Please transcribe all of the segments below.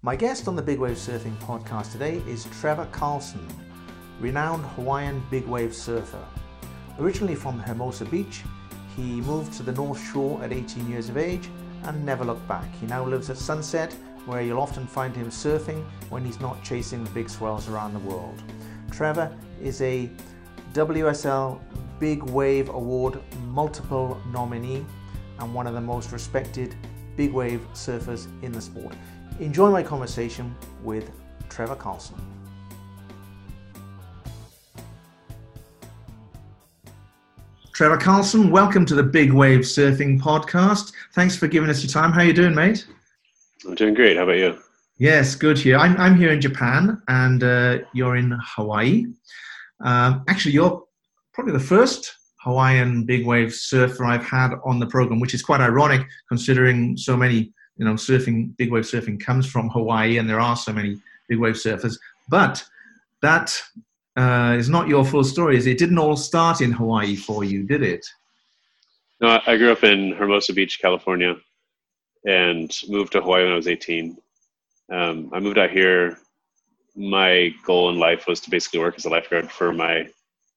My guest on the Big Wave Surfing podcast today is Trevor Carlson, renowned Hawaiian big wave surfer. Originally from Hermosa Beach, he moved to the North Shore at 18 years of age and never looked back. He now lives at Sunset, where you'll often find him surfing when he's not chasing the big swells around the world. Trevor is a WSL Big Wave Award multiple nominee and one of the most respected big wave surfers in the sport. Enjoy my conversation with Trevor Carlson. Trevor Carlson, welcome to the Big Wave Surfing Podcast. Thanks for giving us your time. How are you doing, mate? I'm doing great. How about you? Yes, good here. I'm, I'm here in Japan, and uh, you're in Hawaii. Um, actually, you're probably the first Hawaiian big wave surfer I've had on the program, which is quite ironic considering so many, you know, surfing, big wave surfing comes from Hawaii and there are so many big wave surfers. But that uh, is not your full story. Is it? didn't all start in Hawaii for you, did it? No, I grew up in Hermosa Beach, California, and moved to Hawaii when I was 18. Um, I moved out here. My goal in life was to basically work as a lifeguard for my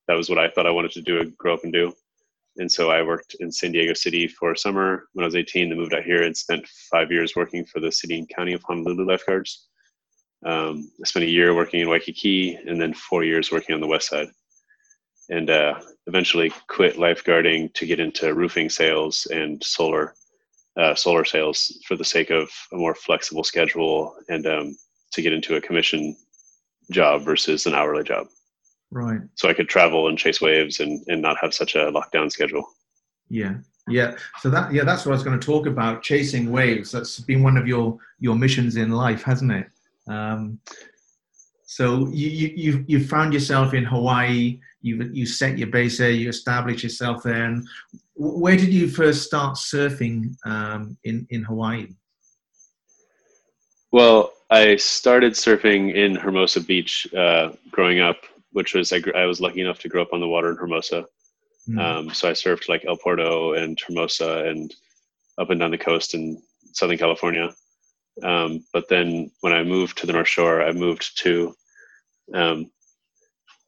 that was what I thought I wanted to do, grow up and do. And so I worked in San Diego City for a summer when I was 18 and moved out here and spent five years working for the city and county of Honolulu lifeguards. Um, I spent a year working in Waikiki and then four years working on the west side. And uh, eventually quit lifeguarding to get into roofing sales and solar uh, solar sales for the sake of a more flexible schedule and um, to get into a commission job versus an hourly job. Right. So I could travel and chase waves and, and not have such a lockdown schedule. Yeah. Yeah. So that yeah, that's what I was going to talk about. Chasing waves. That's been one of your your missions in life, hasn't it? Um, so you you you found yourself in Hawaii. You you set your base there. You established yourself there. And where did you first start surfing um, in in Hawaii? Well, I started surfing in Hermosa Beach uh, growing up which was I, I, was lucky enough to grow up on the water in Hermosa. Mm. Um, so I surfed like El Porto and Hermosa and up and down the coast in Southern California. Um, but then when I moved to the North Shore, I moved to um,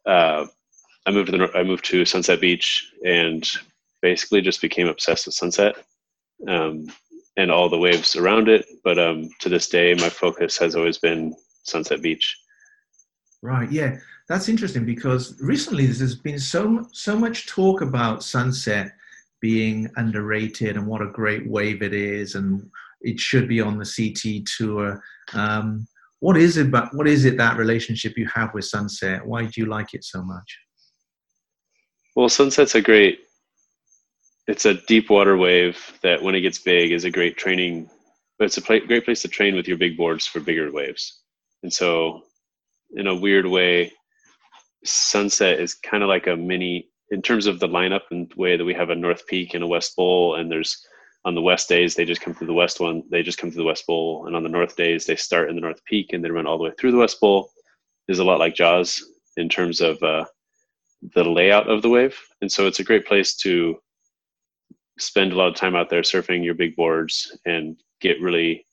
uh, I moved to the I moved to Sunset Beach and basically just became obsessed with Sunset um, and all the waves around it. But um, to this day, my focus has always been Sunset Beach. Right. Yeah that's interesting because recently there's been so so much talk about sunset being underrated and what a great wave it is and it should be on the CT tour. Um, what is it about, what is it that relationship you have with sunset? Why do you like it so much? Well, sunset's a great it's a deep water wave that when it gets big is a great training but it's a great place to train with your big boards for bigger waves. And so in a weird way Sunset is kind of like a mini in terms of the lineup and way that we have a North Peak and a West Bowl, and there's on the West days they just come through the West one, they just come through the West Bowl, and on the North days they start in the North Peak and they run all the way through the West Bowl. Is a lot like Jaws in terms of uh, the layout of the wave, and so it's a great place to spend a lot of time out there surfing your big boards and get really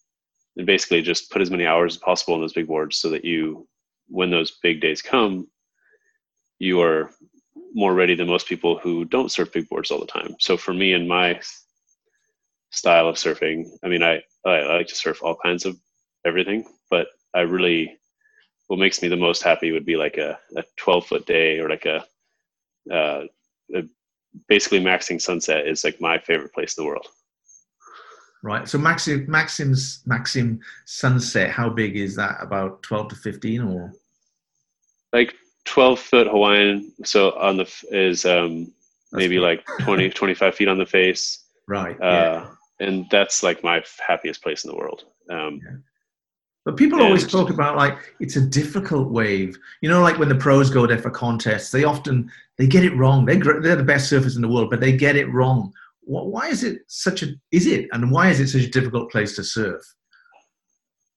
and basically just put as many hours as possible on those big boards so that you when those big days come you are more ready than most people who don't surf big boards all the time. So for me and my style of surfing, I mean, I, I like to surf all kinds of everything, but I really, what makes me the most happy would be like a, a 12 foot day or like a, uh, a, basically maxing sunset is like my favorite place in the world. Right. So Maxim, Maxim's Maxim sunset, how big is that? About 12 to 15 or? Like 12 foot Hawaiian. So on the is um, maybe cool. like 20, 25 feet on the face. Right. Uh, yeah. And that's like my happiest place in the world. Um, yeah. But people always talk about like it's a difficult wave. You know, like when the pros go there for contests, they often they get it wrong. They they're the best surfers in the world, but they get it wrong. Why is it such a is it and why is it such a difficult place to surf?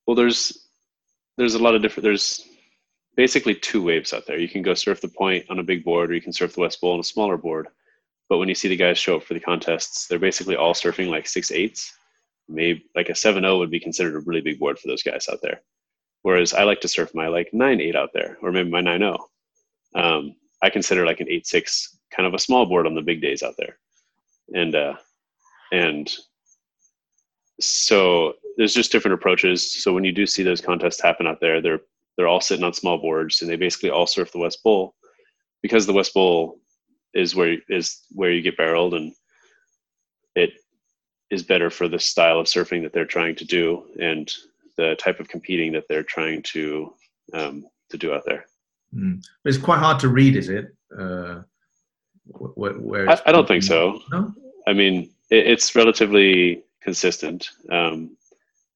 Well, there's there's a lot of different there's basically two waves out there. You can go surf the point on a big board, or you can surf the West Bowl on a smaller board. But when you see the guys show up for the contests, they're basically all surfing like six eights. Maybe like a seven zero would be considered a really big board for those guys out there. Whereas I like to surf my like nine eight out there, or maybe my nine zero. Um, I consider like an eight six kind of a small board on the big days out there, and uh, and so there's just different approaches. So when you do see those contests happen out there, they're they're all sitting on small boards, and they basically all surf the West Bowl because the West Bowl is where is where you get barreled, and it is better for the style of surfing that they're trying to do and the type of competing that they're trying to um, to do out there. Mm. It's quite hard to read, is it? Uh, where, where I, I, don't think so. No? I mean, it, it's relatively consistent. Um,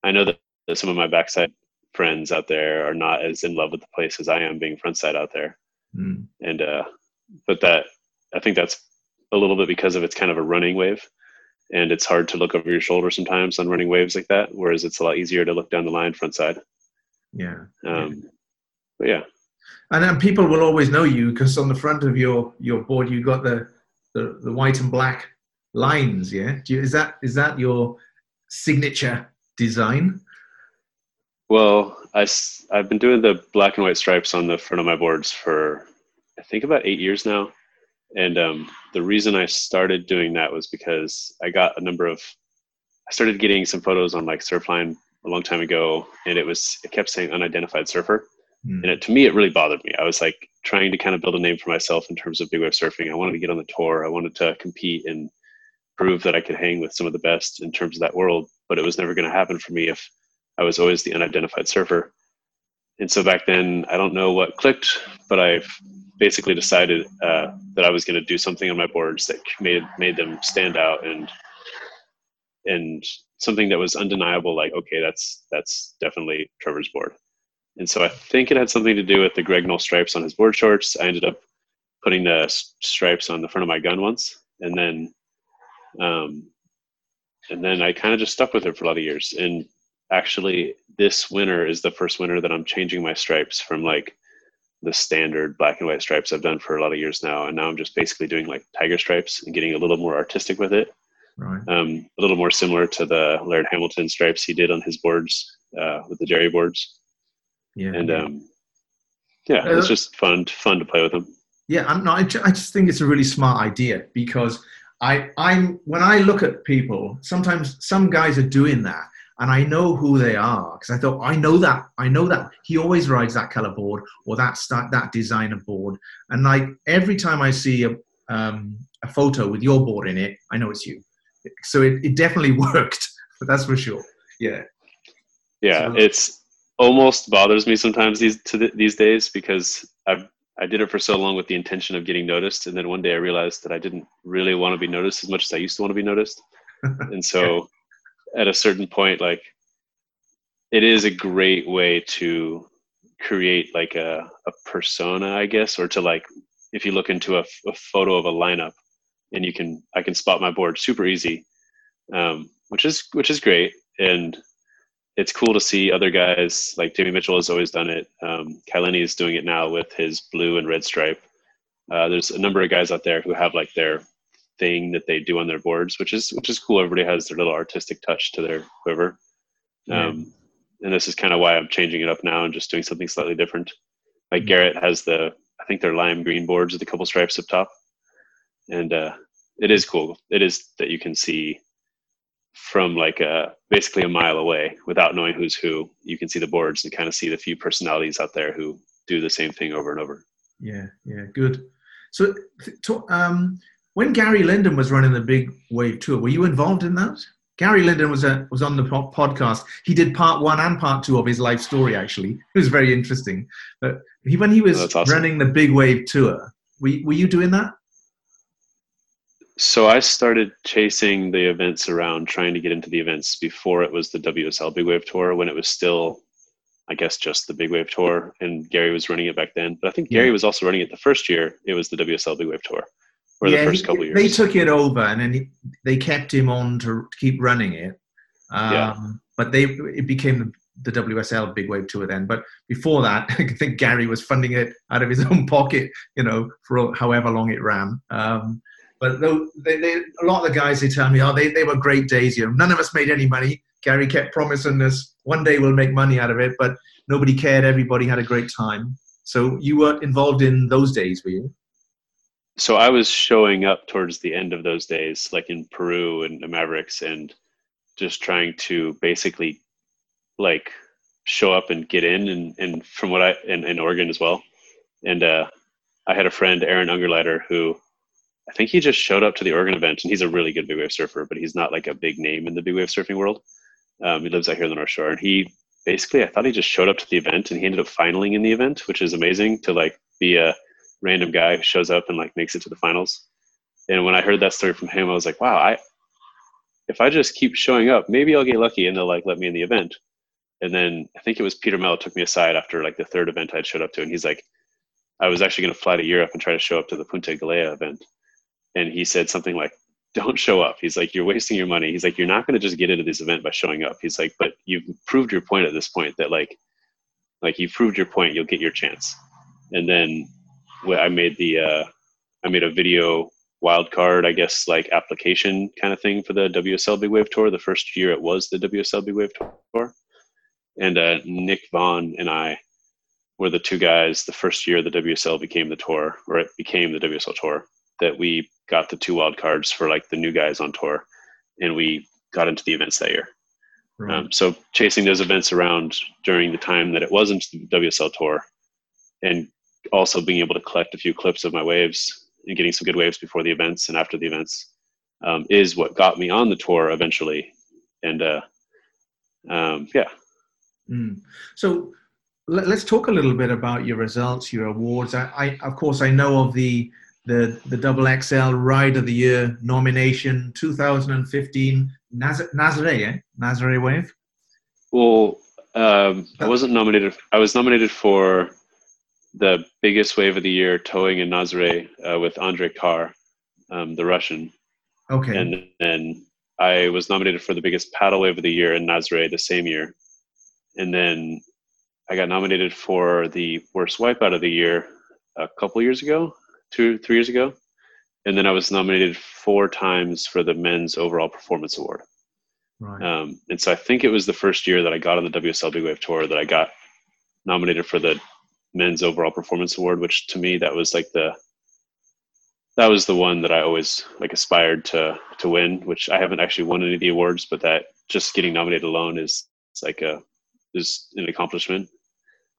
I know that some of my backside friends out there are not as in love with the place as I am being frontside out there. Mm. And uh, but that I think that's a little bit because of it's kind of a running wave. And it's hard to look over your shoulder sometimes on running waves like that whereas it's a lot easier to look down the line front side yeah. Um, but yeah. And then people will always know you because on the front of your your board you got the the, the white and black lines yeah? You, is that is that your signature design well I, i've been doing the black and white stripes on the front of my boards for i think about eight years now and um, the reason I started doing that was because I got a number of, I started getting some photos on like Surfline a long time ago, and it was it kept saying unidentified surfer, mm. and it, to me it really bothered me. I was like trying to kind of build a name for myself in terms of big wave surfing. I wanted to get on the tour. I wanted to compete and prove that I could hang with some of the best in terms of that world, but it was never going to happen for me if I was always the unidentified surfer. And so back then, I don't know what clicked, but I've basically decided uh, that I was going to do something on my boards that made made them stand out and and something that was undeniable. Like, okay, that's that's definitely Trevor's board. And so I think it had something to do with the Greg Noll stripes on his board shorts. I ended up putting the stripes on the front of my gun once, and then um, and then I kind of just stuck with it for a lot of years. And actually, this winter is the first winter that I'm changing my stripes from like the standard black and white stripes I've done for a lot of years now, and now I'm just basically doing like tiger stripes and getting a little more artistic with it. Right. Um, a little more similar to the Laird Hamilton stripes he did on his boards uh, with the Jerry boards. Yeah. And um, yeah, uh, it's just fun, fun to play with them. Yeah, I'm not, I just think it's a really smart idea because I, I'm when I look at people, sometimes some guys are doing that, and I know who they are because I thought I know that I know that he always rides that color board or that start, that designer board, and like every time I see a um, a photo with your board in it, I know it's you. So it, it definitely worked, but that's for sure. Yeah. Yeah, so, it's almost bothers me sometimes these the, these days because I I did it for so long with the intention of getting noticed, and then one day I realized that I didn't really want to be noticed as much as I used to want to be noticed, and so at a certain point like it is a great way to create like a, a persona i guess or to like if you look into a, a photo of a lineup and you can i can spot my board super easy um, which is which is great and it's cool to see other guys like Jamie Mitchell has always done it. Um, is doing it now with his blue and red stripe. Uh, there's a number of guys out there who have like their thing that they do on their boards, which is which is cool. Everybody has their little artistic touch to their quiver. Um, and this is kind of why I'm changing it up now and just doing something slightly different. Like mm-hmm. Garrett has the I think they're lime green boards with a couple stripes up top, and uh, it is cool. It is that you can see from like a uh, basically a mile away without knowing who's who. You can see the boards and kind of see the few personalities out there who do the same thing over and over. Yeah, yeah, good. So, um, when Gary Linden was running the Big Wave Tour, were you involved in that? Gary Linden was a, was on the podcast. He did part one and part two of his life story. Actually, it was very interesting. But he, when he was oh, awesome. running the Big Wave Tour, were, were you doing that? So I started chasing the events around, trying to get into the events before it was the WSL Big Wave Tour, when it was still, I guess, just the Big Wave Tour, and Gary was running it back then. But I think Gary yeah. was also running it the first year. It was the WSL Big Wave Tour for yeah, the first he, couple years. They took it over and then he, they kept him on to keep running it. Um, yeah. But they it became the, the WSL Big Wave Tour then. But before that, I think Gary was funding it out of his own pocket, you know, for however long it ran. Um, but they, they, a lot of the guys they tell me, oh, they, they were great days. You know, none of us made any money. Gary kept promising us one day we'll make money out of it, but nobody cared. Everybody had a great time. So you were involved in those days, were you? So I was showing up towards the end of those days, like in Peru and the Mavericks, and just trying to basically like show up and get in and, and from what I in, in Oregon as well. And uh, I had a friend, Aaron Ungerleider, who I think he just showed up to the Oregon event and he's a really good big wave surfer, but he's not like a big name in the big wave surfing world. Um, he lives out here on the North Shore and he basically, I thought he just showed up to the event and he ended up finaling in the event, which is amazing to like be a random guy shows up and like makes it to the finals. And when I heard that story from him, I was like, wow, I, if I just keep showing up, maybe I'll get lucky and they'll like let me in the event. And then I think it was Peter Mello took me aside after like the third event I'd showed up to, and he's like, I was actually going to fly to Europe and try to show up to the Punta Galea event. And he said something like, don't show up. He's like, you're wasting your money. He's like, you're not going to just get into this event by showing up. He's like, but you've proved your point at this point that like, like you've proved your point, you'll get your chance. And then I made the, uh, I made a video wildcard, I guess, like application kind of thing for the WSL Big Wave Tour. The first year it was the WSL Big Wave Tour. And uh, Nick Vaughn and I were the two guys the first year the WSL became the tour, or it became the WSL Tour, that we got the two wild cards for like the new guys on tour. And we got into the events that year. Right. Um, so chasing those events around during the time that it wasn't the WSL Tour and also being able to collect a few clips of my waves and getting some good waves before the events and after the events um, is what got me on the tour eventually. And uh, um, yeah. Mm. So let, us talk a little bit about your results, your awards. I, I, of course, I know of the the the Double XL Ride of the Year nomination, 2015 Naz- Nazare, eh? Nazare Wave. Well, um, I wasn't nominated. I was nominated for the biggest wave of the year towing in Nazare uh, with Andrei Kar, um, the Russian. Okay. And then I was nominated for the biggest paddle wave of the year in Nazare the same year. And then I got nominated for the worst wipeout of the year a couple years ago, two, three years ago. And then I was nominated four times for the men's overall performance award. Right. Um, and so I think it was the first year that I got on the WSL Big Wave Tour that I got nominated for the men's overall performance award, which to me that was like the that was the one that I always like aspired to to win. Which I haven't actually won any of the awards, but that just getting nominated alone is like a is an accomplishment.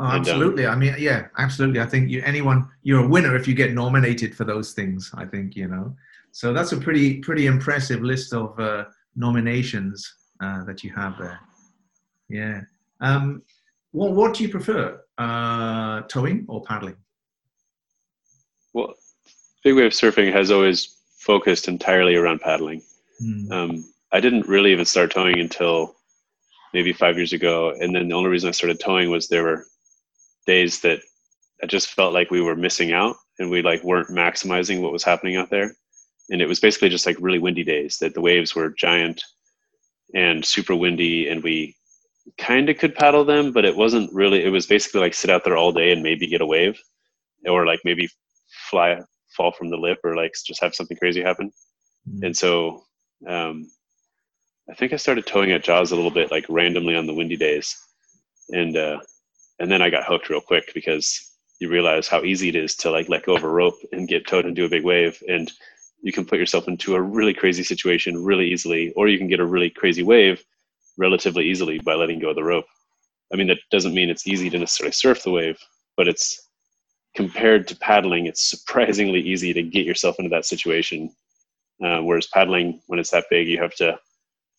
Oh, absolutely. And, um, I mean, yeah, absolutely. I think you anyone you're a winner if you get nominated for those things. I think you know. So that's a pretty pretty impressive list of uh, nominations uh, that you have there. Yeah. Um, what what do you prefer? uh, towing or paddling? Well, big wave surfing has always focused entirely around paddling. Mm. Um, I didn't really even start towing until maybe five years ago, and then the only reason I started towing was there were days that I just felt like we were missing out and we like weren't maximizing what was happening out there. And it was basically just like really windy days that the waves were giant and super windy, and we kind of could paddle them, but it wasn't really. It was basically like sit out there all day and maybe get a wave, or like maybe fly, fall from the lip, or like just have something crazy happen. Mm-hmm. And so, um, I think I started towing at Jaws a little bit, like randomly on the windy days, and uh, and then I got hooked real quick because you realize how easy it is to like let go of a rope and get towed into a big wave, and you can put yourself into a really crazy situation really easily, or you can get a really crazy wave relatively easily by letting go of the rope. I mean, that doesn't mean it's easy to necessarily surf the wave, but it's compared to paddling, it's surprisingly easy to get yourself into that situation. Uh, whereas paddling, when it's that big, you have to,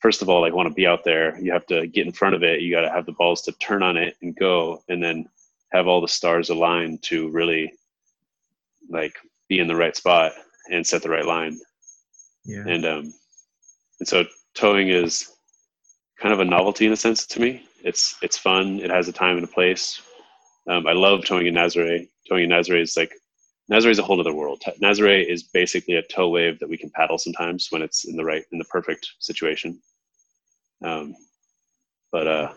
first of all, like want to be out there. You have to get in front of it. You got to have the balls to turn on it and go, and then have all the stars aligned to really like be in the right spot and set the right line. Yeah. And um, and so towing is kind of a novelty in a sense to me. It's it's fun. It has a time and a place. Um, I love towing in Nazare. Towing in Nazare is like Nazare is a whole other world. Nazare is basically a tow wave that we can paddle sometimes when it's in the right in the perfect situation. Um, but uh,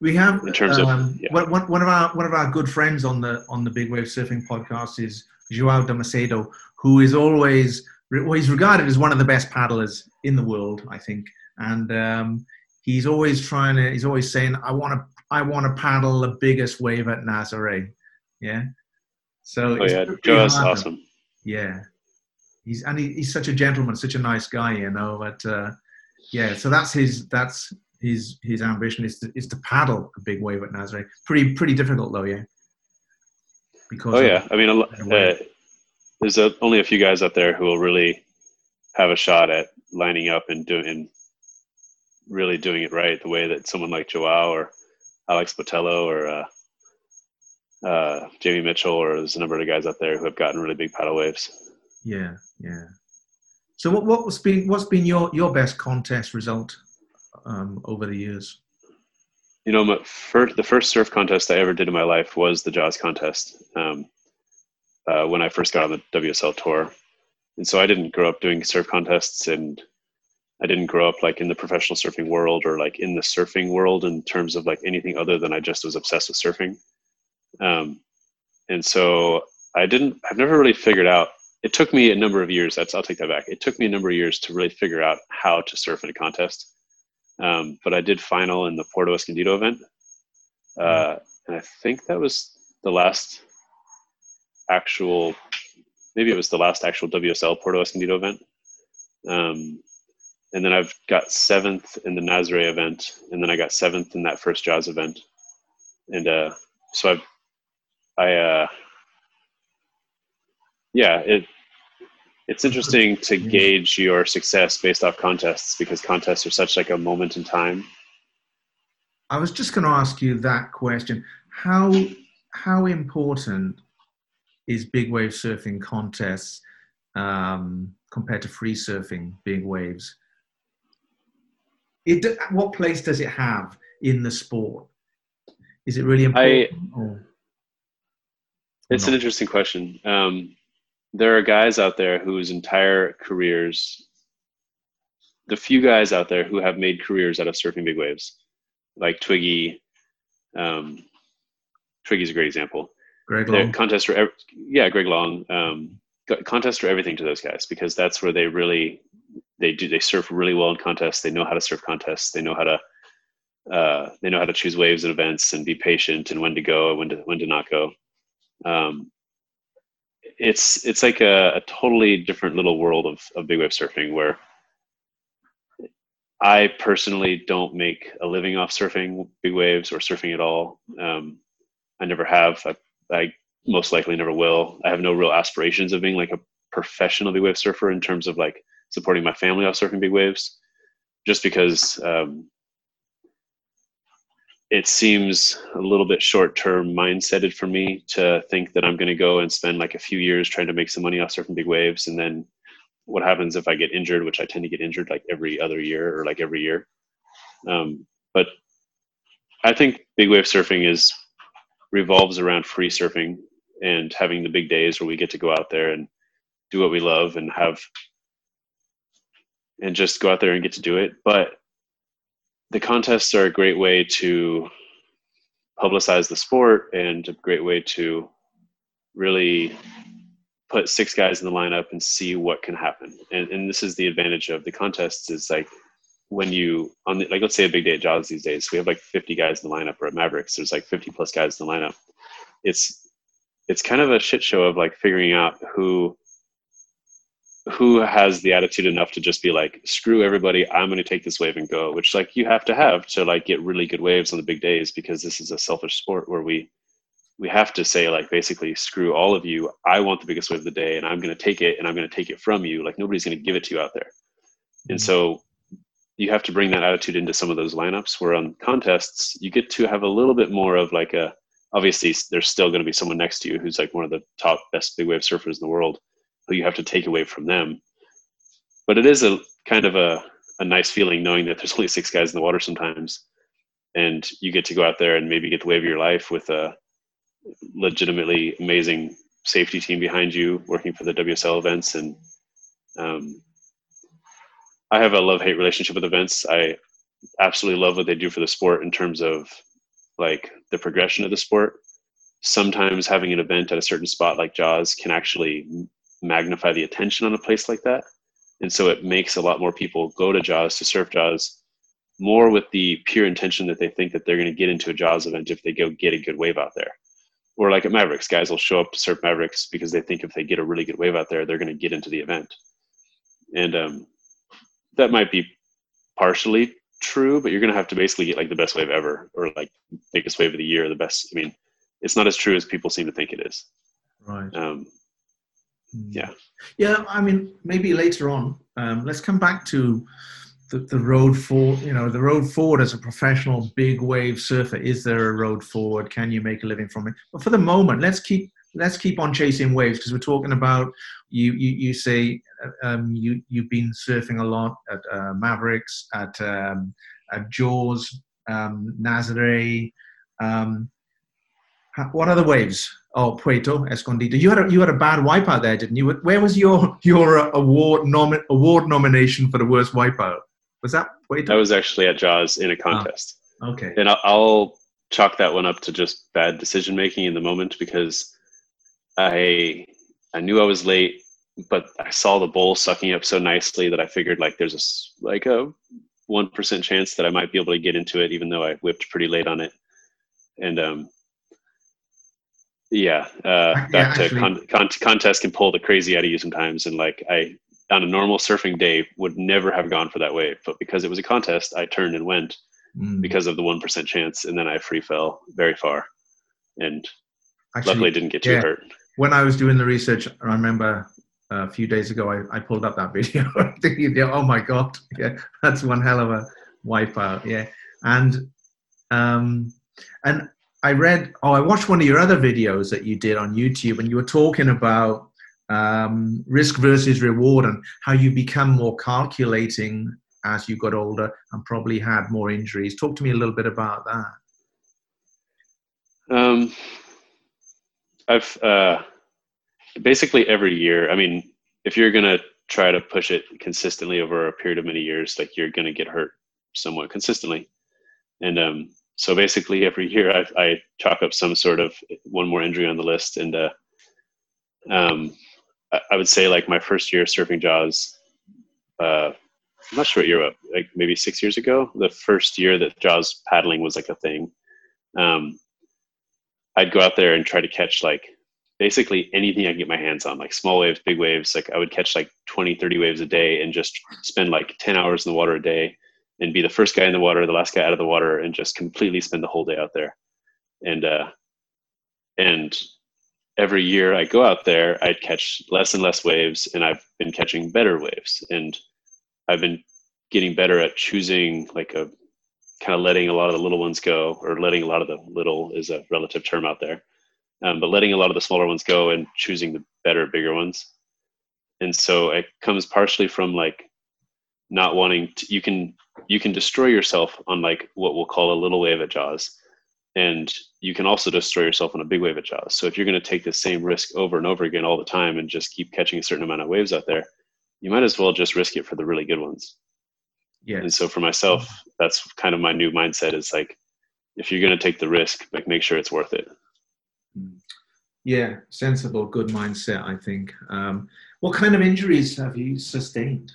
we have in terms um, of yeah. one, one of our one of our good friends on the on the Big Wave Surfing podcast is Joao De Macedo, who is always well, he's regarded as one of the best paddlers in the world, I think, and um, he's always trying to. He's always saying, "I want to, I want to paddle the biggest wave at Nazare." Yeah. So. Oh yeah, Joe is awesome. Yeah. He's and he, he's such a gentleman, such a nice guy, you know. But uh, yeah, so that's his. That's his his ambition is to is to paddle a big wave at Nazare. Pretty pretty difficult though, yeah. Because oh yeah, I mean, uh, there's a, only a few guys out there who will really have a shot at lining up and doing really doing it right the way that someone like Joao or Alex Botelho or uh, uh, Jamie Mitchell or there's a number of guys out there who have gotten really big paddle waves. Yeah, yeah. So what what's been what's been your your best contest result um, over the years? You know, my first, the first surf contest I ever did in my life was the Jaws contest um, uh, when I first got on the WSL tour. And so I didn't grow up doing surf contests and I didn't grow up like in the professional surfing world or like in the surfing world in terms of like anything other than I just was obsessed with surfing. Um, and so I didn't, I've never really figured out, it took me a number of years, that's, I'll take that back. It took me a number of years to really figure out how to surf in a contest. Um, but I did final in the Puerto Escondido event. Uh, and I think that was the last actual, maybe it was the last actual WSL Puerto Escondido event. Um, and then I've got seventh in the Nazare event, and then I got seventh in that first Jaws event. And uh, so I've, I, uh, yeah, it, it's interesting to gauge your success based off contests because contests are such like a moment in time. I was just going to ask you that question. How how important is big wave surfing contests um, compared to free surfing big waves it, what place does it have in the sport? Is it really important I, it's an interesting question. Um, there are guys out there whose entire careers the few guys out there who have made careers out of surfing big waves like twiggy um, twiggy's a great example. Greg long. contest for yeah greg long um, contest for everything to those guys because that's where they really they do they surf really well in contests they know how to surf contests they know how to uh, they know how to choose waves and events and be patient and when to go and when to when to not go um, it's it's like a, a totally different little world of, of big wave surfing where I personally don't make a living off surfing big waves or surfing at all. Um, I never have. I, I, most likely never will. I have no real aspirations of being like a professional big wave surfer in terms of like supporting my family off surfing big waves, just because um, it seems a little bit short term mindseted for me to think that I'm going to go and spend like a few years trying to make some money off surfing big waves. And then what happens if I get injured, which I tend to get injured like every other year or like every year. Um, but I think big wave surfing is revolves around free surfing and having the big days where we get to go out there and do what we love and have and just go out there and get to do it. But the contests are a great way to publicize the sport and a great way to really put six guys in the lineup and see what can happen. And, and this is the advantage of the contests is like when you on the, like let's say a big day at Jaws these days, we have like 50 guys in the lineup or at Mavericks, there's like 50 plus guys in the lineup. It's it's kind of a shit show of like figuring out who who has the attitude enough to just be like screw everybody i'm going to take this wave and go which like you have to have to like get really good waves on the big days because this is a selfish sport where we we have to say like basically screw all of you i want the biggest wave of the day and i'm going to take it and i'm going to take it from you like nobody's going to give it to you out there and mm-hmm. so you have to bring that attitude into some of those lineups where on contests you get to have a little bit more of like a obviously there's still going to be someone next to you who's like one of the top best big wave surfers in the world who you have to take away from them. But it is a kind of a, a nice feeling knowing that there's only six guys in the water sometimes, and you get to go out there and maybe get the wave of your life with a legitimately amazing safety team behind you working for the WSL events. And um, I have a love hate relationship with events. I absolutely love what they do for the sport in terms of like the progression of the sport. Sometimes having an event at a certain spot like Jaws can actually magnify the attention on a place like that. And so it makes a lot more people go to Jaws to surf Jaws more with the pure intention that they think that they're going to get into a Jaws event if they go get a good wave out there. Or like at Mavericks, guys will show up to surf Mavericks because they think if they get a really good wave out there, they're going to get into the event. And um, that might be partially true, but you're going to have to basically get like the best wave ever or like biggest wave of the year, the best. I mean, it's not as true as people seem to think it is. Right. Um. Yeah. Yeah, I mean, maybe later on. Um, let's come back to the, the road forward. You know, the road forward as a professional big wave surfer. Is there a road forward? Can you make a living from it? But for the moment, let's keep let's keep on chasing waves because we're talking about you. You, you say uh, um, you you've been surfing a lot at uh, Mavericks, at um, at Jaws, um, Nazare. Um, ha- what other waves? Oh, Puerto Escondido. You had a, you had a bad wipeout there, didn't you? Where was your your uh, award nomi- award nomination for the worst wipeout? Was that Puerto? That was actually at Jaws in a contest. okay. and I'll, I'll chalk that one up to just bad decision making in the moment because I I knew I was late, but I saw the bowl sucking up so nicely that I figured like there's a like a one percent chance that I might be able to get into it, even though I whipped pretty late on it. And um, yeah, uh, Yeah, to actually- con- con- contest can pull the crazy out of you sometimes, and like I on a normal surfing day would never have gone for that wave, but because it was a contest, I turned and went Mm. because of the one percent chance, and then I free fell very far, and Actually, luckily didn't get too yeah. hurt. when I was doing the research, I remember a few days ago I, I pulled up that video, thinking, oh my god, yeah, that's one hell of a wipeout, yeah. And um, and I read, oh, I watched one of your other videos that you did on YouTube, and you were talking about um, risk versus reward and how you become more calculating as you got older and probably had more injuries. Talk to me a little bit about that. Um, I've uh, basically every year. I mean, if you're gonna try to push it consistently over a period of many years, like you're gonna get hurt somewhat consistently, and um, so basically every year I, I chalk up some sort of one more injury on the list, and uh, um, I, I would say like my first year surfing Jaws. Uh, I'm not sure what year, like maybe six years ago, the first year that Jaws paddling was like a thing. Um, I'd go out there and try to catch like basically anything I could get my hands on, like small waves, big waves. Like I would catch like 20, 30 waves a day and just spend like 10 hours in the water a day and be the first guy in the water, the last guy out of the water, and just completely spend the whole day out there. And, uh, and every year I go out there, I'd catch less and less waves, and I've been catching better waves. And I've been getting better at choosing like a kind of letting a lot of the little ones go, or letting a lot of the little is a relative term out there, um, but letting a lot of the smaller ones go and choosing the better, bigger ones. And so it comes partially from like not wanting to, you can you can destroy yourself on like what we'll call a little wave at Jaws, and you can also destroy yourself on a big wave at Jaws. So if you're going to take the same risk over and over again all the time and just keep catching a certain amount of waves out there, you might as well just risk it for the really good ones. Yeah. And so for myself, that's kind of my new mindset is like, if you're going to take the risk, like make sure it's worth it. Yeah, sensible, good mindset, I think. Um, what kind of injuries have you sustained?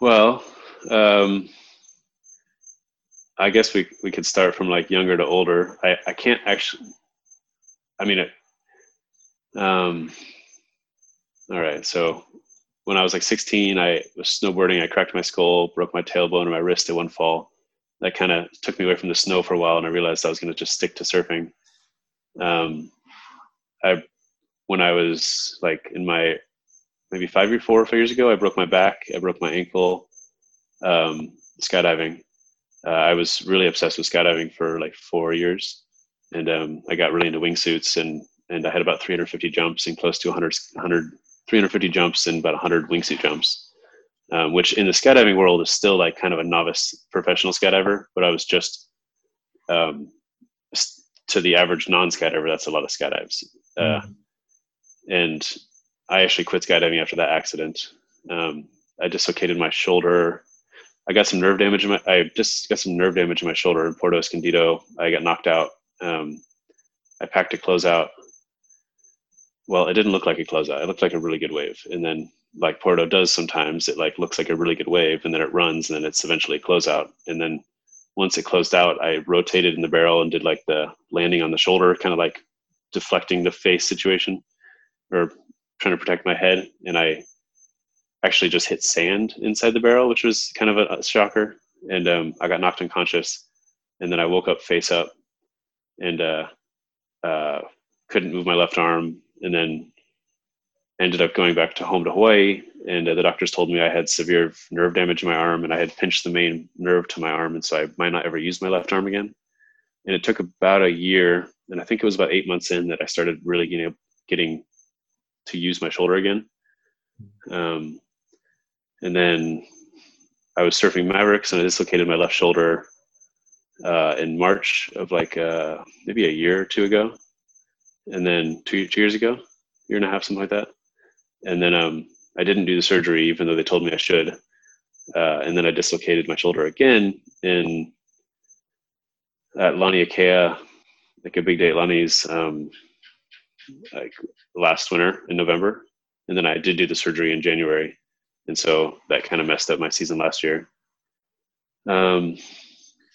Well, um, I guess we we could start from like younger to older. I I can't actually. I mean, it, um, all right. So when I was like 16, I was snowboarding. I cracked my skull, broke my tailbone and my wrist at one fall. That kind of took me away from the snow for a while, and I realized I was going to just stick to surfing. Um, I when I was like in my maybe five or four or five years ago, I broke my back. I broke my ankle. Um, skydiving. Uh, I was really obsessed with skydiving for like four years, and um, I got really into wingsuits and and I had about 350 jumps and close to 100, 100 350 jumps and about 100 wingsuit jumps, um, which in the skydiving world is still like kind of a novice professional skydiver. But I was just um, to the average non-skydiver, that's a lot of skydives. Uh, Mhm. and I actually quit skydiving after that accident. Um, I dislocated my shoulder. I got some nerve damage in my. I just got some nerve damage in my shoulder in Porto Escondido. I got knocked out. Um, I packed a closeout. Well, it didn't look like a closeout. It looked like a really good wave. And then like Porto does sometimes, it like looks like a really good wave and then it runs and then it's eventually close out. And then once it closed out, I rotated in the barrel and did like the landing on the shoulder, kind of like deflecting the face situation or trying to protect my head. And I actually just hit sand inside the barrel, which was kind of a, a shocker. And um, I got knocked unconscious. And then I woke up face up and uh, uh, couldn't move my left arm. And then ended up going back to home to Hawaii, and uh, the doctors told me I had severe nerve damage in my arm, and I had pinched the main nerve to my arm, and so I might not ever use my left arm again. And it took about a year, and I think it was about eight months in that I started really getting getting to use my shoulder again. Um, and then I was surfing Mavericks, and I dislocated my left shoulder uh, in March of like uh, maybe a year or two ago, and then two two years ago, year and a half, something like that and then um, I didn't do the surgery even though they told me I should. Uh, and then I dislocated my shoulder again in at Laniakea, like a big day at Lani's, um, like last winter in November. And then I did do the surgery in January, and so that kind of messed up my season last year. Um,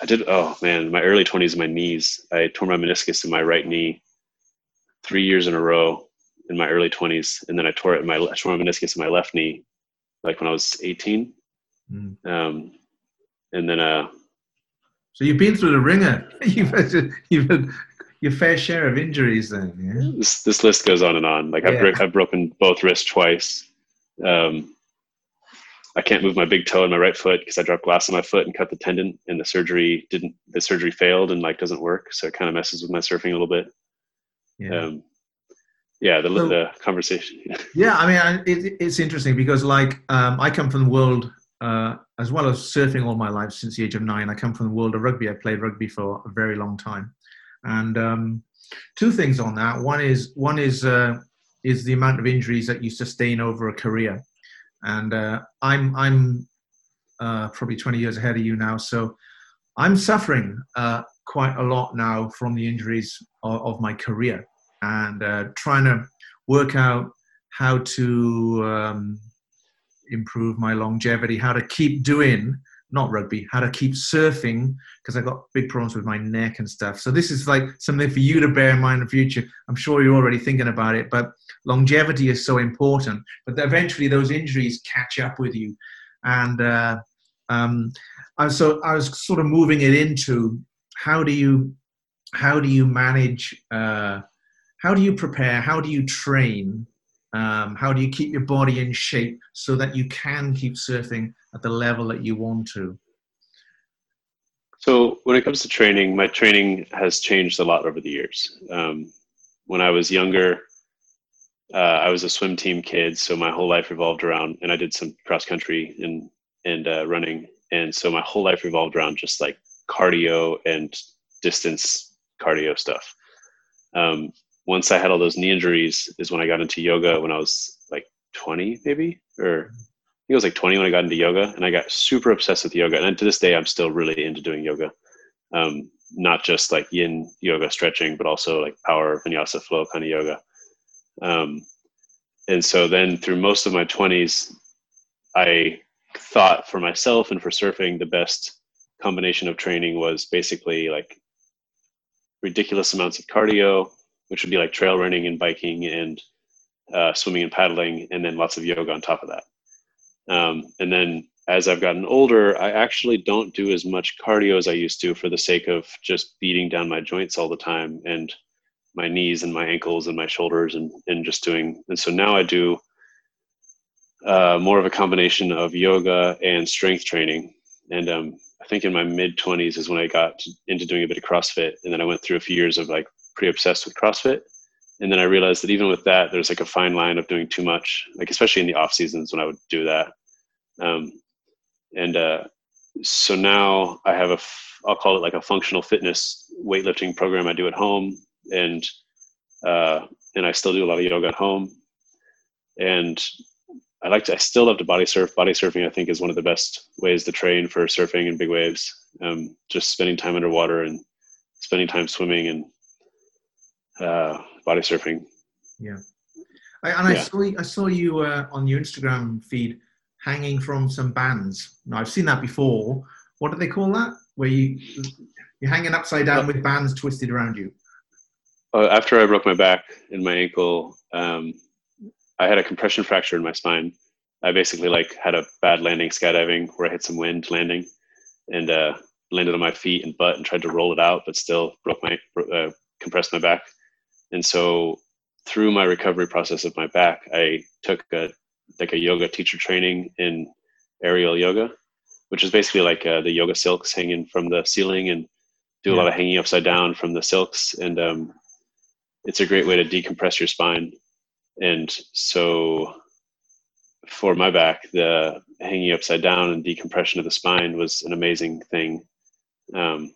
I did. Oh man, my early twenties, my knees. I tore my meniscus in my right knee three years in a row in my early 20s, and then I tore it in my I tore my meniscus in my left knee, like when I was 18. Mm. Um, and then uh, so you've been through the ringer. you've you've had your fair share of injuries then. Yeah. This this list goes on and on. Like I've yeah. I've broken both wrists twice. Um, I can't move my big toe in my right foot because I dropped glass on my foot and cut the tendon, and the surgery didn't. The surgery failed and like doesn't work, so it kind of messes with my surfing a little bit. Yeah. Um, yeah the, so, the conversation yeah i mean it, it's interesting because like um, i come from the world uh, as well as surfing all my life since the age of nine i come from the world of rugby i played rugby for a very long time and um, two things on that. One is one is uh, is the amount of injuries that you sustain over a career. And uh, i'm i'm uh, probably 20 years ahead of you now. So i'm suffering uh, quite a lot now from the injuries of, of my career. And uh, trying to work out how to um, improve my longevity, how to keep doing not rugby, how to keep surfing because I've got big problems with my neck and stuff. So this is like something for you to bear in mind in the future. I'm sure you're already thinking about it, but longevity is so important. But eventually those injuries catch up with you, and uh, um, I so I was sort of moving it into how do you how do you manage uh, how do you prepare? How do you train? Um, how do you keep your body in shape so that you can keep surfing at the level that you want to? So, when it comes to training, my training has changed a lot over the years. Um, when I was younger, uh, I was a swim team kid, so my whole life revolved around, and I did some cross country and and uh, running, and so my whole life revolved around just like cardio and distance cardio stuff. Um, once I had all those knee injuries is when I got into yoga when I was like 20 maybe? Or I think it was like 20 when I got into yoga and I got super obsessed with yoga and to this day I'm still really into doing yoga. Um, not just like yin yoga stretching but also like power vinyasa flow kind of yoga. Um, and so then through most of my 20s I thought for myself and for surfing the best combination of training was basically like ridiculous amounts of cardio which would be like trail running and biking and uh, swimming and paddling, and then lots of yoga on top of that. Um, and then as I've gotten older, I actually don't do as much cardio as I used to for the sake of just beating down my joints all the time and my knees and my ankles and my shoulders and, and just doing. And so now I do uh, more of a combination of yoga and strength training. And um, I think in my mid 20s is when I got into doing a bit of CrossFit. And then I went through a few years of like pretty obsessed with CrossFit. And then I realized that even with that, there's like a fine line of doing too much, like especially in the off seasons when I would do that. Um, and uh, so now I have a, I'll call it like a functional fitness weightlifting program I do at home, and uh, and I still do a lot of yoga at home. And I like to, I still love to body surf. Body surfing, I think, is one of the best ways to train for surfing and big waves. Um, just spending time underwater and spending time swimming and uh, body surfing. Yeah. I, and I saw I saw you uh, on your Instagram feed hanging from some bands. Now I've seen that before. What do they call that? Where you you're hanging upside down with bands twisted around you. Uh, after I broke my back and my ankle, um, I had a compression fracture in my spine. I basically like had a bad landing skydiving where I hit some wind landing and uh, landed on my feet and butt and tried to roll it out, but still broke my uh, compressed my back. And so through my recovery process of my back, I took a like a yoga teacher training in aerial yoga, which is basically like uh, the yoga silks hanging from the ceiling and do a lot of hanging upside down from the silks. And um, it's a great way to decompress your spine. And so for my back, the hanging upside down and decompression of the spine was an amazing thing. Um,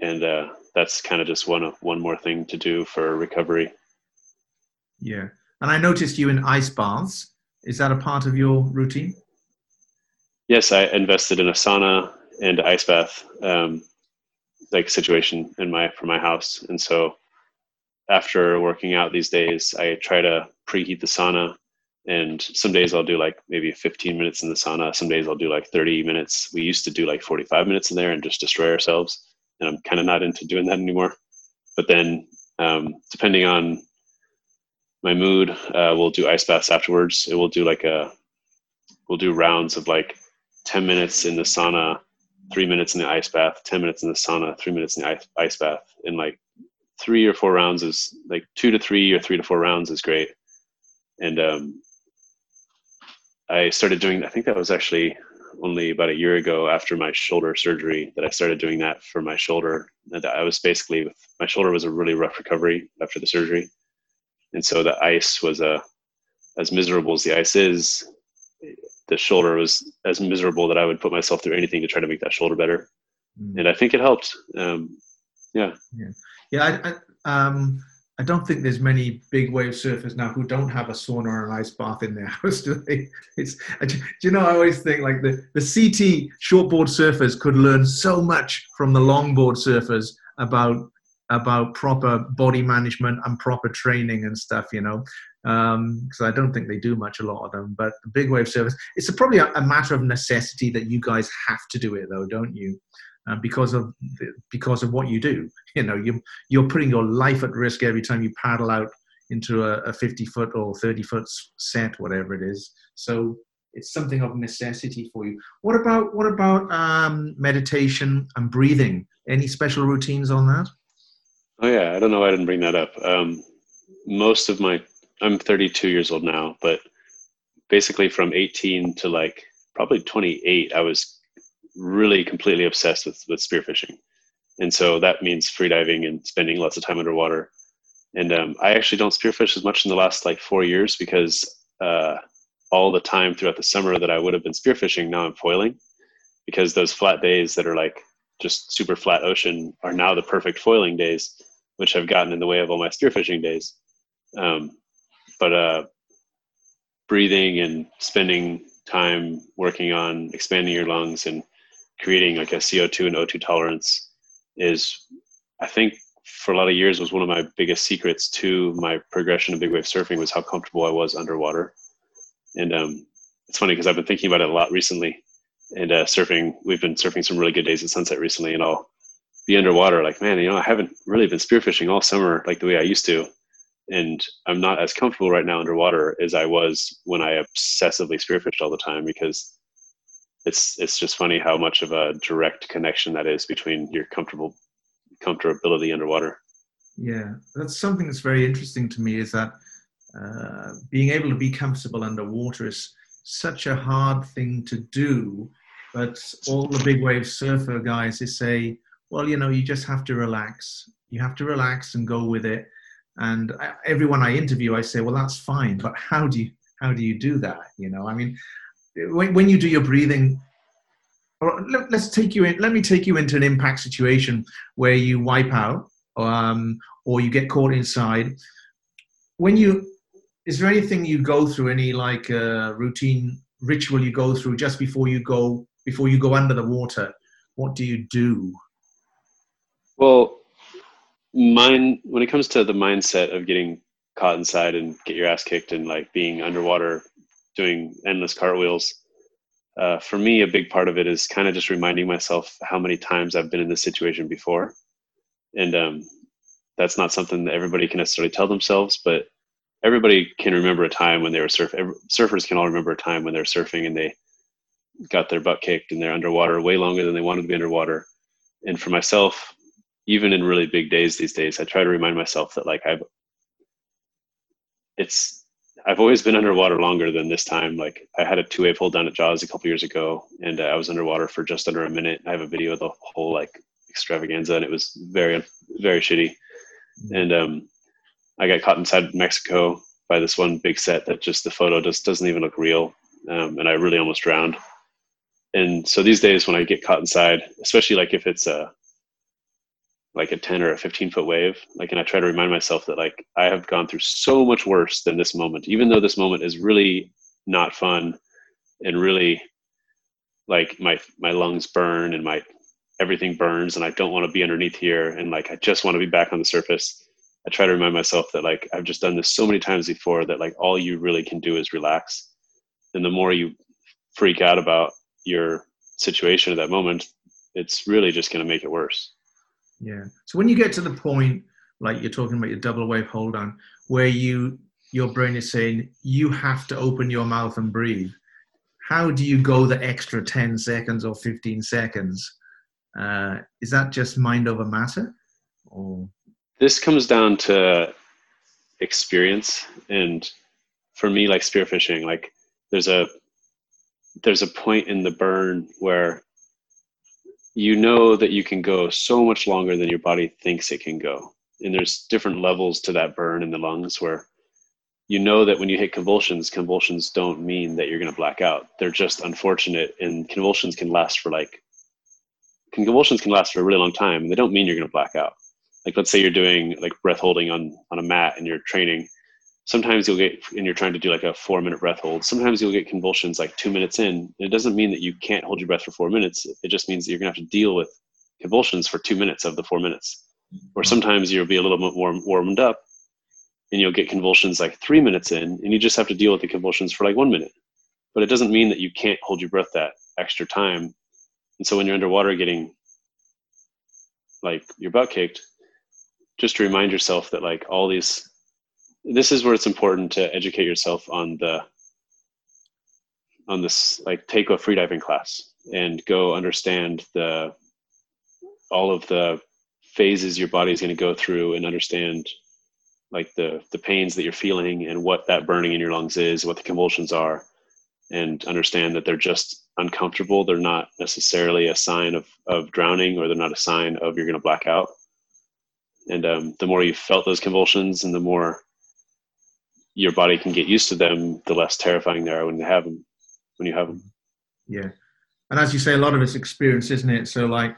and uh, that's kind of just one one more thing to do for recovery. Yeah, and I noticed you in ice baths. Is that a part of your routine? Yes, I invested in a sauna and ice bath, um, like situation in my for my house, and so after working out these days, I try to preheat the sauna. And some days I'll do like maybe 15 minutes in the sauna. Some days I'll do like 30 minutes. We used to do like 45 minutes in there and just destroy ourselves. And I'm kind of not into doing that anymore. But then, um, depending on my mood, uh, we'll do ice baths afterwards. It will do like a, we'll do rounds of like 10 minutes in the sauna, three minutes in the ice bath, 10 minutes in the sauna, three minutes in the ice, ice bath. And like three or four rounds is like two to three or three to four rounds is great. And um, I started doing, I think that was actually only about a year ago after my shoulder surgery that I started doing that for my shoulder. And I was basically, with, my shoulder was a really rough recovery after the surgery. And so the ice was a as miserable as the ice is the shoulder was as miserable that i would put myself through anything to try to make that shoulder better. Mm. and i think it helped. Um, yeah. Yeah. Yeah I, I, um, I don't think there's many big wave surfers now who don't have a sauna or an ice bath in their house, do they? It's, do you know, I always think like the, the CT shortboard surfers could learn so much from the longboard surfers about about proper body management and proper training and stuff, you know, because um, I don't think they do much, a lot of them. But the big wave surfers, it's a, probably a, a, matter of necessity that you guys have to do it, though, don't you? Um, because of the, because of what you do, you know, you you're putting your life at risk every time you paddle out into a, a 50 foot or 30 foot set, whatever it is. So it's something of necessity for you. What about what about um, meditation and breathing? Any special routines on that? Oh yeah, I don't know I didn't bring that up. Um, most of my, I'm 32 years old now, but basically from 18 to like probably 28, I was really completely obsessed with with spearfishing, and so that means freediving and spending lots of time underwater. And um, I actually don't spearfish as much in the last like four years because uh, all the time throughout the summer that I would have been spearfishing, now I'm foiling because those flat days that are like just super flat ocean are now the perfect foiling days which have gotten in the way of all my spearfishing days. Um, but uh, breathing and spending time working on expanding your lungs and creating like a CO2 and O2 tolerance is, I think, for a lot of years was one of my biggest secrets to my progression of big wave surfing was how comfortable I was underwater. And um, it's funny because I've been thinking about it a lot recently. And uh, surfing, we've been surfing some really good days at sunset recently, and I'll be underwater like man you know i haven't really been spearfishing all summer like the way i used to and i'm not as comfortable right now underwater as i was when i obsessively spearfished all the time because it's it's just funny how much of a direct connection that is between your comfortable comfortability underwater yeah that's something that's very interesting to me is that uh, being able to be comfortable underwater is such a hard thing to do but all the big wave surfer guys they say well, you know, you just have to relax. You have to relax and go with it. And I, everyone I interview, I say, well, that's fine, but how do you how do you do that? You know, I mean, when, when you do your breathing, let, us take you in. Let me take you into an impact situation where you wipe out, um, or you get caught inside. When you, is there anything you go through? Any like uh, routine ritual you go through just before you go before you go under the water? What do you do? Well, mine when it comes to the mindset of getting caught inside and get your ass kicked and like being underwater doing endless cartwheels. Uh, for me a big part of it is kind of just reminding myself how many times i've been in this situation before. And um, that's not something that everybody can necessarily tell themselves but everybody can remember a time when they were surfing surfers can all remember a time when they're surfing and they got their butt kicked and they're underwater way longer than they wanted to be underwater. And for myself even in really big days these days i try to remind myself that like i've it's I've always been underwater longer than this time. Like I had a two wave hold down at Jaws a couple years ago, and uh, I was underwater for just under a minute. I have a video of the whole like extravaganza, and it was very very shitty. Mm-hmm. And um, I got caught inside Mexico by this one big set that just the photo just doesn't even look real, um, and I really almost drowned. And so these days, when I get caught inside, especially like if it's a like a 10 or a 15 foot wave like and i try to remind myself that like i have gone through so much worse than this moment even though this moment is really not fun and really like my my lungs burn and my everything burns and i don't want to be underneath here and like i just want to be back on the surface. I try to remind myself that like i've just done this so many times before that like all you really can do is relax. And the more you freak out about your situation at that moment it's really just going to make it worse yeah. So when you get to the point, like you're talking about your double wave hold on, where you your brain is saying you have to open your mouth and breathe. How do you go the extra 10 seconds or 15 seconds? Uh, is that just mind over matter? Or? This comes down to experience. And for me, like spearfishing, like there's a there's a point in the burn where you know that you can go so much longer than your body thinks it can go. And there's different levels to that burn in the lungs where you know that when you hit convulsions, convulsions don't mean that you're going to black out. They're just unfortunate, and convulsions can last for like convulsions can last for a really long time, and they don't mean you're going to black out. Like let's say you're doing like breath holding on on a mat and you're training, sometimes you'll get and you're trying to do like a four minute breath hold sometimes you'll get convulsions like two minutes in. It doesn't mean that you can't hold your breath for four minutes. It just means that you're going to have to deal with convulsions for two minutes of the four minutes. Or sometimes you'll be a little bit more warmed up and you'll get convulsions like three minutes in and you just have to deal with the convulsions for like one minute. But it doesn't mean that you can't hold your breath that extra time. And so when you're underwater getting like your butt kicked just to remind yourself that like all these this is where it's important to educate yourself on the on this like take a freediving class and go understand the all of the phases your body is going to go through and understand like the the pains that you're feeling and what that burning in your lungs is what the convulsions are and understand that they're just uncomfortable. They're not necessarily a sign of of drowning or they're not a sign of you're going to black out. And um, the more you felt those convulsions and the more your body can get used to them, the less terrifying they are when they have them. When you have them. Yeah, and as you say, a lot of it's experience, isn't it? So like,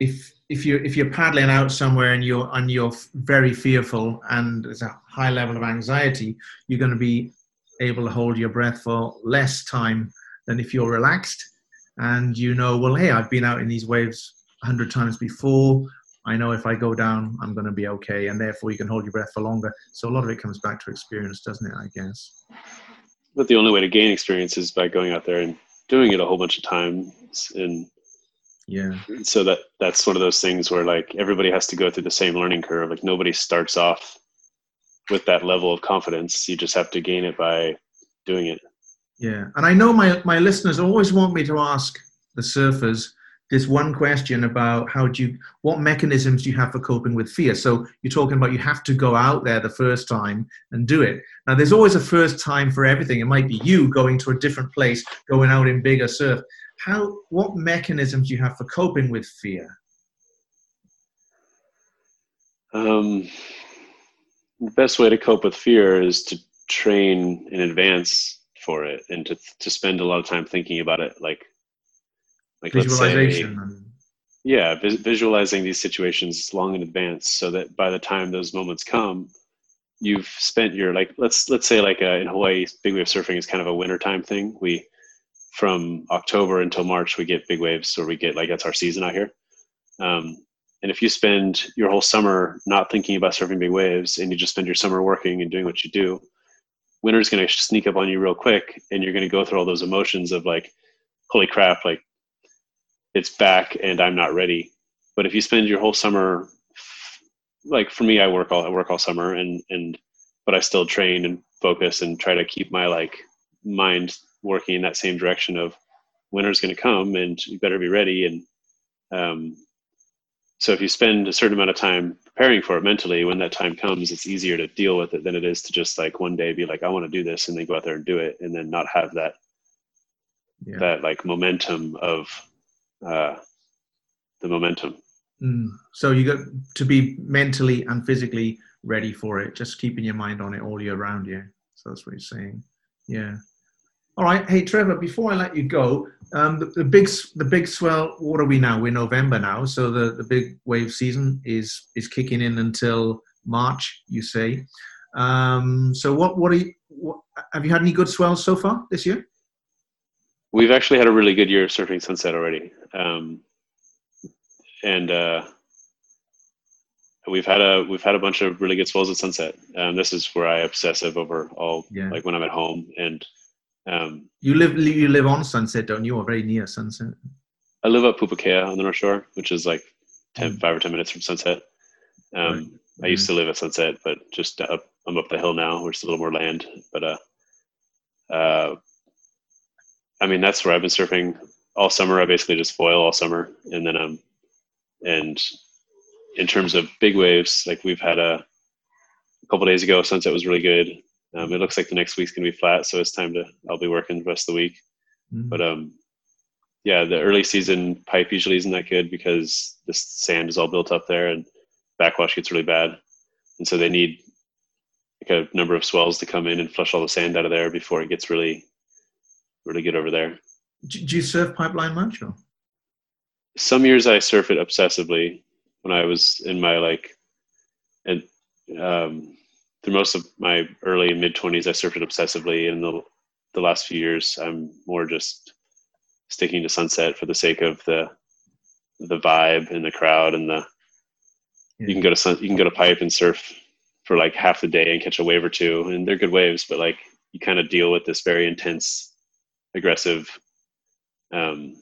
if if you if you're paddling out somewhere and you're and you're very fearful and there's a high level of anxiety, you're going to be able to hold your breath for less time than if you're relaxed and you know, well, hey, I've been out in these waves hundred times before. I know if I go down, I'm going to be okay, and therefore you can hold your breath for longer. So a lot of it comes back to experience, doesn't it? I guess. But the only way to gain experience is by going out there and doing it a whole bunch of times, and yeah. So that that's one of those things where like everybody has to go through the same learning curve. Like nobody starts off with that level of confidence. You just have to gain it by doing it. Yeah, and I know my my listeners always want me to ask the surfers this one question about how do you what mechanisms do you have for coping with fear? So you're talking about you have to go out there the first time and do it. Now there's always a first time for everything. It might be you going to a different place going out in bigger surf. How what mechanisms do you have for coping with fear? Um, the best way to cope with fear is to train in advance for it and to, to spend a lot of time thinking about it. Like like visualization say, yeah vis- visualizing these situations long in advance so that by the time those moments come you've spent your like let's let's say like uh, in hawaii big wave surfing is kind of a wintertime thing. We from october until march we get big waves or we get like that's our season out here. Um, And if you spend your whole summer not thinking about surfing big waves and you just spend your summer working and doing what you do, winter's going to sneak up on you real quick and you're going to go through all those emotions of like, holy crap, like it's back and I'm not ready. But if you spend your whole summer, like for me, I work all, I work all summer and, and, but I still train and focus and try to keep my like mind working in that same direction of winter's going to come and you better be ready. And, um, so if you spend a certain amount of time preparing for it mentally, when that time comes, it's easier to deal with it than it is to just like one day be like, I want to do this, and then go out there and do it, and then not have that yeah. that like momentum of uh, the momentum. Mm. So you got to be mentally and physically ready for it. Just keeping your mind on it all year round. Yeah. So that's what you're saying. Yeah. All right. Hey, Trevor, before I let you go, um, the, the, big the big swell. What are we now? We're November now, so the, the big wave season is is kicking in until March. You say. Um, so what what are you? What, have you had any good swells so far this year? We've actually had a really good year of surfing sunset already, um, and uh, we've had a we've had a bunch of really good swells at sunset. Um, this is where I obsessive over all yeah. like when I'm at home and um, you live you live on Sunset, don't you? Or very near Sunset? I live at Pupukea on the North Shore, which is like 10, mm. five or ten minutes from Sunset. Um, right. I used to live at Sunset, but just up, I'm up the hill now, where it's a little more land. But uh, uh, I mean, that's where I've been surfing all summer. I basically just foil all summer, and then um, and in terms of big waves, like we've had a, a couple days ago, sunset was really good. Um, it looks like the next week's gonna be flat, so it's time to. I'll be working the rest of the week. Mm-hmm. But um, yeah, the early season pipe usually isn't that good because the sand is all built up there and backwash gets really bad, and so they need like a number of swells to come in and flush all the sand out of there before it gets really, really good over there. Do you surf pipeline much? Or? Some years I surf it obsessively. When I was in my like, and um, through most of my early and mid 20s, I surfed it obsessively. And the, the last few years, I'm more just sticking to sunset for the sake of the the vibe and the crowd and the yeah. you can go to sun, you can go to pipe and surf for like half the day and catch a wave or two and they're good waves but like you kind of deal with this very intense aggressive um,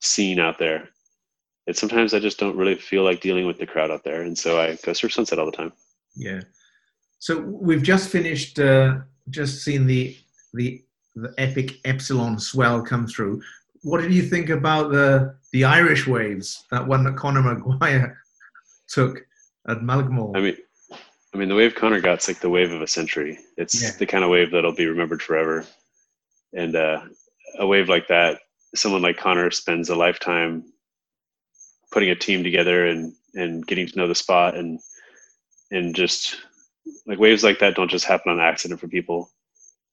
scene out there and sometimes i just don't really feel like dealing with the crowd out there and so i go surf sunset all the time yeah so we've just finished, uh, just seen the the the epic epsilon swell come through. What did you think about the the Irish waves? That one that Conor Maguire took at Mullaghmore. I mean, I mean, the wave Conor got's like the wave of a century. It's yeah. the kind of wave that'll be remembered forever. And uh, a wave like that, someone like Conor spends a lifetime putting a team together and and getting to know the spot and and just like waves like that don't just happen on accident for people.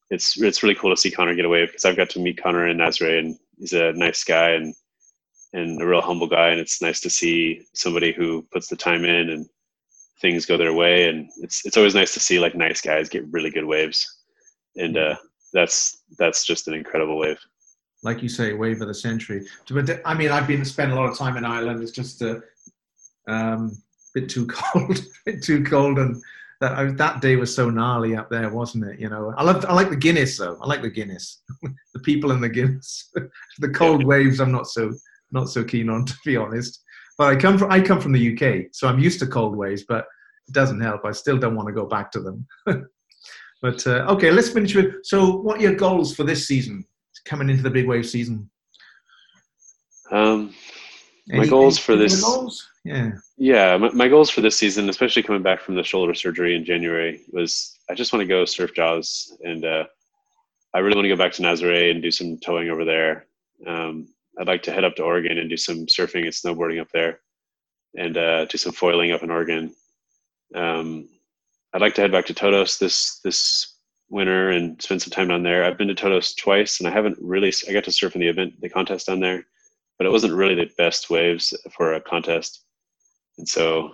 It's it's really cool to see Conor get a wave because I've got to meet Conor in Nazare and he's a nice guy and and a real humble guy and it's nice to see somebody who puts the time in and things go their way and it's it's always nice to see like nice guys get really good waves and uh, that's that's just an incredible wave like you say wave of the century but i mean i've been spent a lot of time in ireland it's just a um, bit too cold bit too cold and that I, that day was so gnarly up there, wasn't it? You know, I love I like the Guinness though. I like the Guinness, the people in the Guinness. the cold waves, I'm not so not so keen on, to be honest. But I come from I come from the UK, so I'm used to cold waves, but it doesn't help. I still don't want to go back to them. But uh, okay, let's finish with. So, what are your goals for this season? Coming into the big wave season. Um, my goals for this. Goals? Yeah. Yeah, my, my goals for this season, especially coming back from the shoulder surgery in January, was I just want to go surf Jaws, and uh, I really want to go back to Nazare and do some towing over there. Um, I'd like to head up to Oregon and do some surfing and snowboarding up there, and uh, do some foiling up in Oregon. Um, I'd like to head back to Todos this this winter and spend some time down there. I've been to Todos twice, and I haven't really. I got to surf in the event, the contest down there but it wasn't really the best waves for a contest. And so,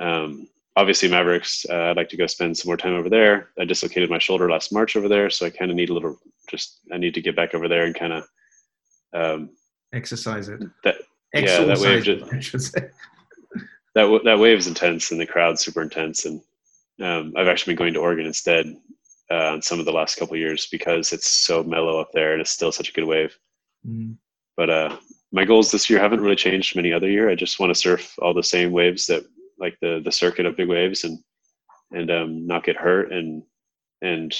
um, obviously, Mavericks, uh, I'd like to go spend some more time over there. I dislocated my shoulder last March over there, so I kind of need a little, just I need to get back over there and kind of um, exercise it. That yeah, that way. Just, that that wave is intense and the crowd's super intense. And um, I've actually been going to Oregon instead uh, on some of the last couple years because it's so mellow up there and it's still such a good wave. Mm. But uh, my goals this year haven't really changed from any other year. I just want to surf all the same waves that like the the circuit of big waves and and um, not get hurt and and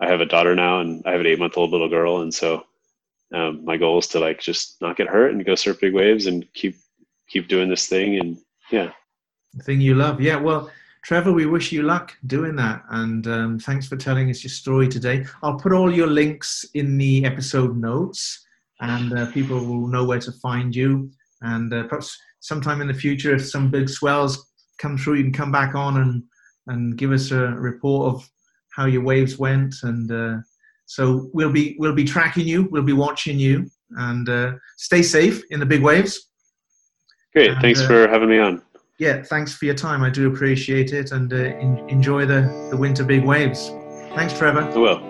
I have a daughter now and I have an eight month old little girl and so um, my goal is to like just not get hurt and go surf big waves and keep keep doing this thing and yeah the thing you love yeah well Trevor, we wish you luck doing that. And um, thanks for telling us your story today. I'll put all your links in the episode notes, and uh, people will know where to find you. And uh, perhaps sometime in the future, if some big swells come through, you can come back on and, and give us a report of how your waves went. And uh, so we'll be, we'll be tracking you, we'll be watching you, and uh, stay safe in the big waves. Great. And, Thanks uh, for having me on yeah, thanks for your time. I do appreciate it and uh, in, enjoy the, the winter big waves. Thanks, Trevor. I will.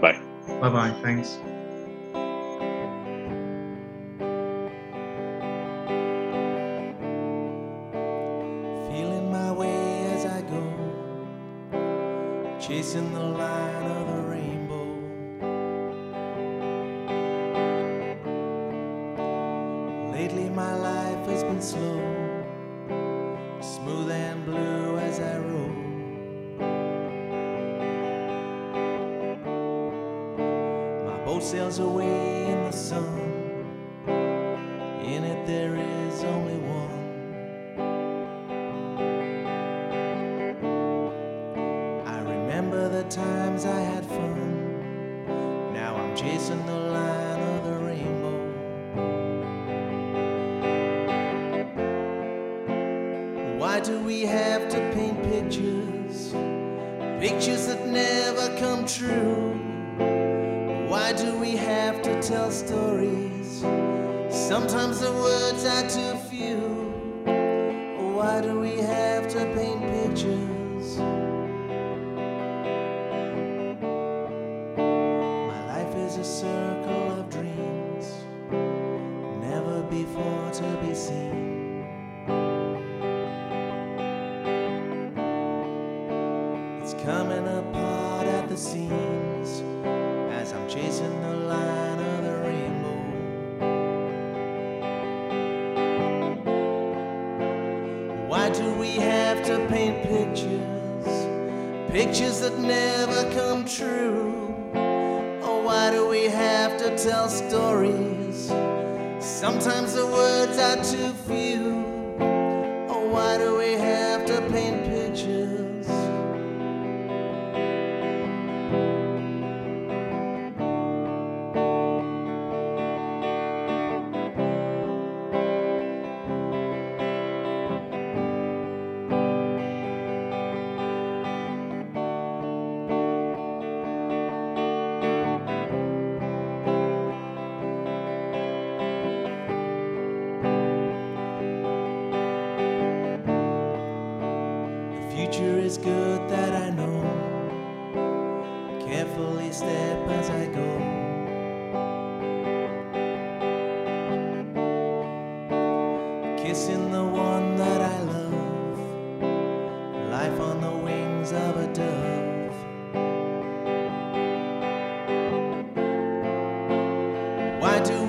Bye. Bye bye. Thanks. Feeling my way as I go, chasing the line a circle of dreams, never before to be seen. It's coming apart at the seams as I'm chasing the line of the rainbow. Why do we have to paint pictures? Pictures that never come true. Tell stories? Sometimes the words are too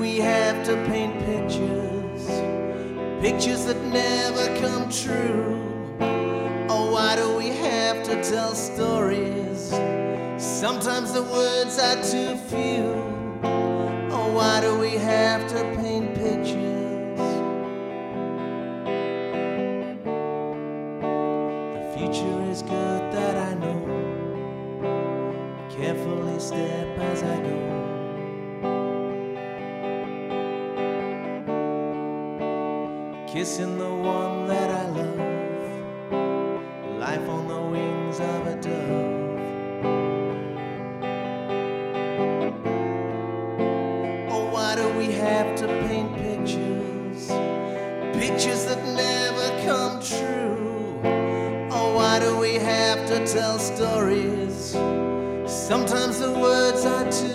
we have to paint pictures? Pictures that never come true Oh, why do we have to tell stories? Sometimes the words are too few. Oh, why do we have to paint pictures? The future is good that I know. Carefully step as I go. Kissing the one that I love life on the wings of a dove. Oh, why do we have to paint pictures? Pictures that never come true. Oh, why do we have to tell stories? Sometimes the words are too